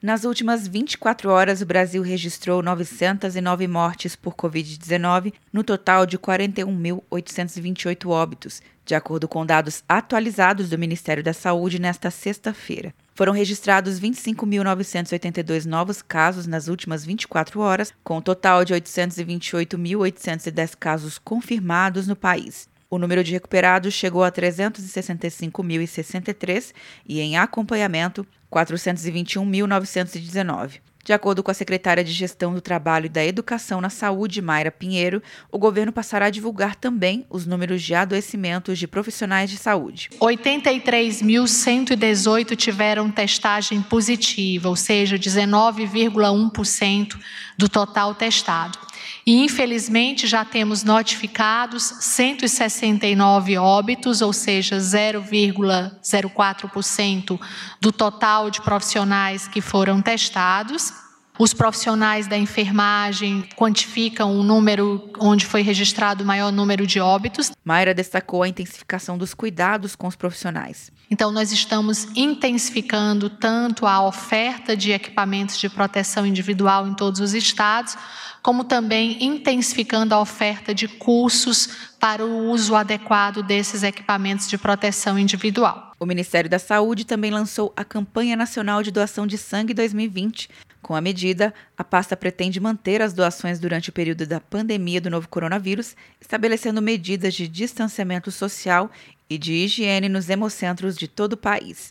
Nas últimas 24 horas, o Brasil registrou 909 mortes por Covid-19, no total de 41.828 óbitos, de acordo com dados atualizados do Ministério da Saúde nesta sexta-feira. Foram registrados 25.982 novos casos nas últimas 24 horas, com um total de 828.810 casos confirmados no país. O número de recuperados chegou a 365.063 e, em acompanhamento, 421.919. De acordo com a secretária de Gestão do Trabalho e da Educação na Saúde, Mayra Pinheiro, o governo passará a divulgar também os números de adoecimentos de profissionais de saúde. 83.118 tiveram testagem positiva, ou seja, 19,1% do total testado. E, infelizmente, já temos notificados 169 óbitos, ou seja, 0,04% do total de profissionais que foram testados. Os profissionais da enfermagem quantificam o número onde foi registrado o maior número de óbitos. Mayra destacou a intensificação dos cuidados com os profissionais. Então, nós estamos intensificando tanto a oferta de equipamentos de proteção individual em todos os estados, como também intensificando a oferta de cursos para o uso adequado desses equipamentos de proteção individual. O Ministério da Saúde também lançou a Campanha Nacional de Doação de Sangue 2020. Com a medida, a pasta pretende manter as doações durante o período da pandemia do novo coronavírus, estabelecendo medidas de distanciamento social e de higiene nos hemocentros de todo o país.